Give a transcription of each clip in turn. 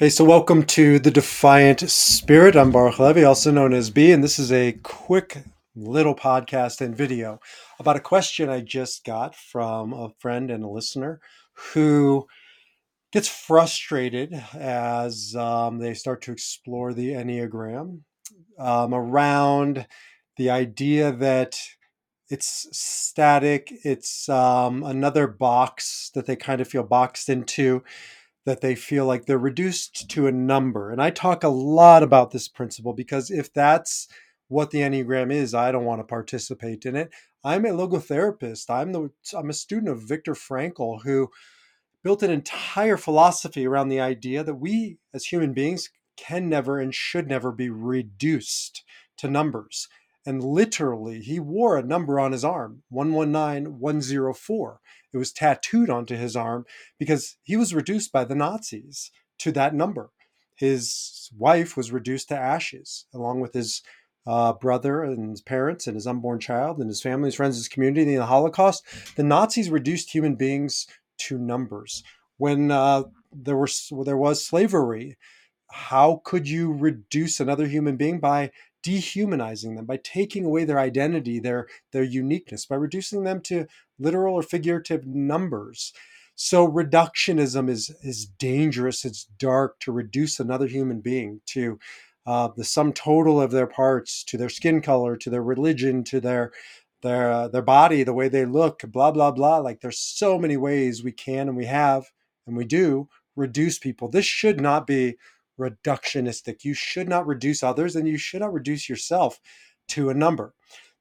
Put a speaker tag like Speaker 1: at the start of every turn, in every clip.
Speaker 1: Hey, so welcome to the Defiant Spirit. I'm Baruch Levy, also known as B, and this is a quick little podcast and video about a question I just got from a friend and a listener who gets frustrated as um, they start to explore the Enneagram um, around the idea that it's static, it's um, another box that they kind of feel boxed into that they feel like they're reduced to a number. And I talk a lot about this principle because if that's what the Enneagram is, I don't want to participate in it. I'm a logotherapist. I'm the I'm a student of Viktor Frankl who built an entire philosophy around the idea that we as human beings can never and should never be reduced to numbers. And literally, he wore a number on his arm 119 104. It was tattooed onto his arm because he was reduced by the Nazis to that number. His wife was reduced to ashes, along with his uh, brother and his parents and his unborn child and his family, his friends, his community in the Holocaust. The Nazis reduced human beings to numbers. When uh, there was there was slavery, how could you reduce another human being by dehumanizing them by taking away their identity their their uniqueness by reducing them to literal or figurative numbers. So reductionism is is dangerous. It's dark to reduce another human being to uh, the sum total of their parts to their skin color to their religion to their their uh, their body the way they look blah blah blah. Like there's so many ways we can and we have and we do reduce people. This should not be reductionistic. You should not reduce others and you should not reduce yourself to a number.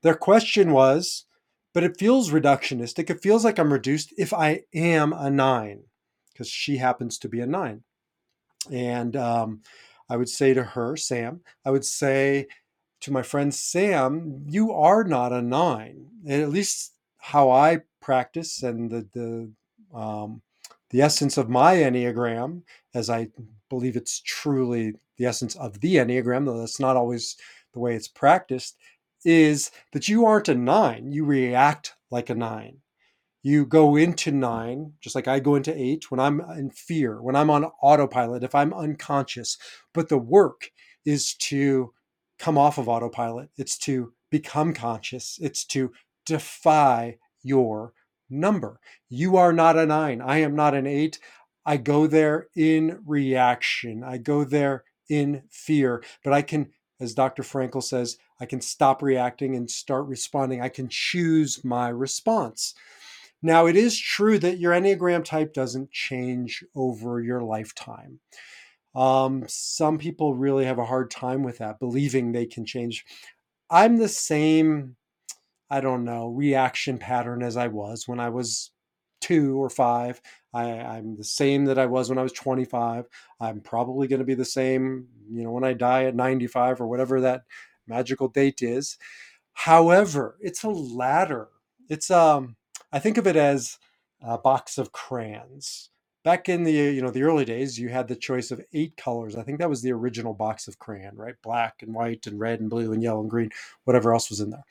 Speaker 1: Their question was, but it feels reductionistic. It feels like I'm reduced if I am a nine, because she happens to be a nine. And um, I would say to her, Sam, I would say to my friend Sam, you are not a nine. At least how I practice and the the um, the essence of my enneagram, as I believe it's truly the essence of the Enneagram, though that's not always the way it's practiced, is that you aren't a nine. You react like a nine. You go into nine, just like I go into eight when I'm in fear, when I'm on autopilot, if I'm unconscious. But the work is to come off of autopilot, it's to become conscious, it's to defy your number. You are not a nine. I am not an eight. I go there in reaction. I go there in fear, but I can, as Dr. Frankl says, I can stop reacting and start responding. I can choose my response. Now, it is true that your Enneagram type doesn't change over your lifetime. Um, some people really have a hard time with that, believing they can change. I'm the same, I don't know, reaction pattern as I was when I was two or five. I, I'm the same that I was when I was 25. I'm probably going to be the same, you know, when I die at 95 or whatever that magical date is. However, it's a ladder. It's um, I think of it as a box of crayons. Back in the you know the early days, you had the choice of eight colors. I think that was the original box of crayon, right? Black and white and red and blue and yellow and green, whatever else was in there.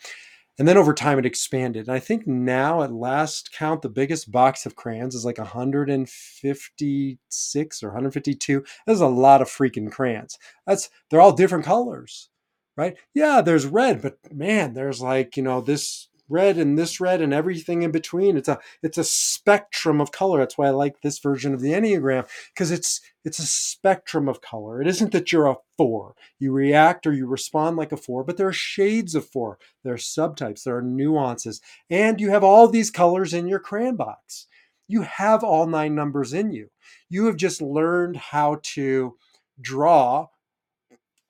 Speaker 1: And then over time, it expanded. And I think now, at last count, the biggest box of crayons is like 156 or 152. That's a lot of freaking crayons. That's they're all different colors, right? Yeah, there's red, but man, there's like you know this red and this red and everything in between. It's a it's a spectrum of color. That's why I like this version of the Enneagram because it's it's a spectrum of color. It isn't that you're a four. You react or you respond like a four, but there are shades of four. There are subtypes, there are nuances, and you have all these colors in your crayon box. You have all nine numbers in you. You have just learned how to draw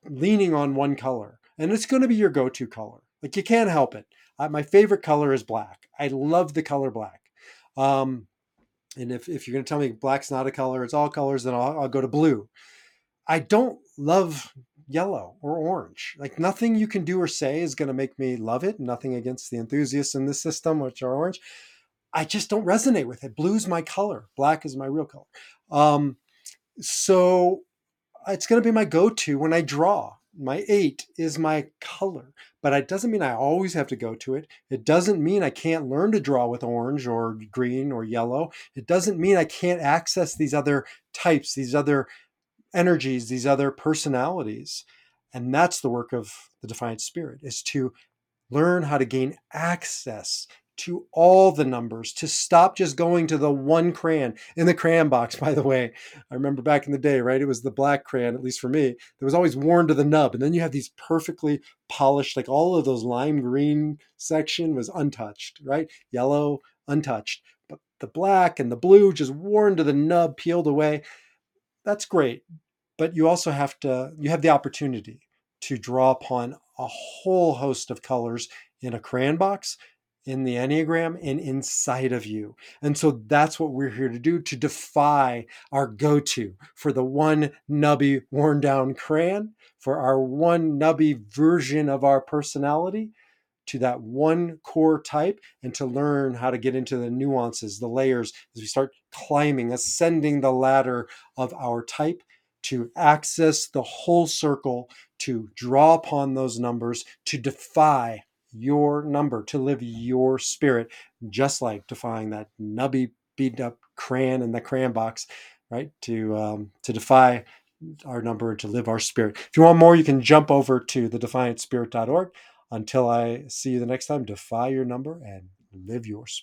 Speaker 1: leaning on one color, and it's going to be your go-to color. Like you can't help it. Uh, my favorite color is black. I love the color black. Um, and if, if you're going to tell me black's not a color, it's all colors, then I'll, I'll go to blue. I don't love yellow or orange. Like nothing you can do or say is going to make me love it. Nothing against the enthusiasts in this system, which are orange. I just don't resonate with it. Blue's my color. Black is my real color. Um, so it's going to be my go-to when I draw my eight is my color, but it doesn't mean I always have to go to it. It doesn't mean I can't learn to draw with orange or green or yellow. It doesn't mean I can't access these other types, these other energies, these other personalities. And that's the work of the Defiant Spirit, is to learn how to gain access to all the numbers, to stop just going to the one crayon in the crayon box, by the way. I remember back in the day, right? It was the black crayon, at least for me, that was always worn to the nub. And then you have these perfectly polished, like all of those lime green section was untouched, right? Yellow, untouched. But the black and the blue just worn to the nub, peeled away. That's great. But you also have to, you have the opportunity to draw upon a whole host of colors in a crayon box in the Enneagram and inside of you. And so that's what we're here to do to defy our go to for the one nubby, worn down crayon, for our one nubby version of our personality to that one core type and to learn how to get into the nuances, the layers as we start climbing, ascending the ladder of our type to access the whole circle, to draw upon those numbers, to defy your number, to live your spirit, just like defying that nubby, beat up crayon in the crayon box, right? To um, to defy our number, to live our spirit. If you want more, you can jump over to thedefiantspirit.org. Until I see you the next time, defy your number and live your spirit.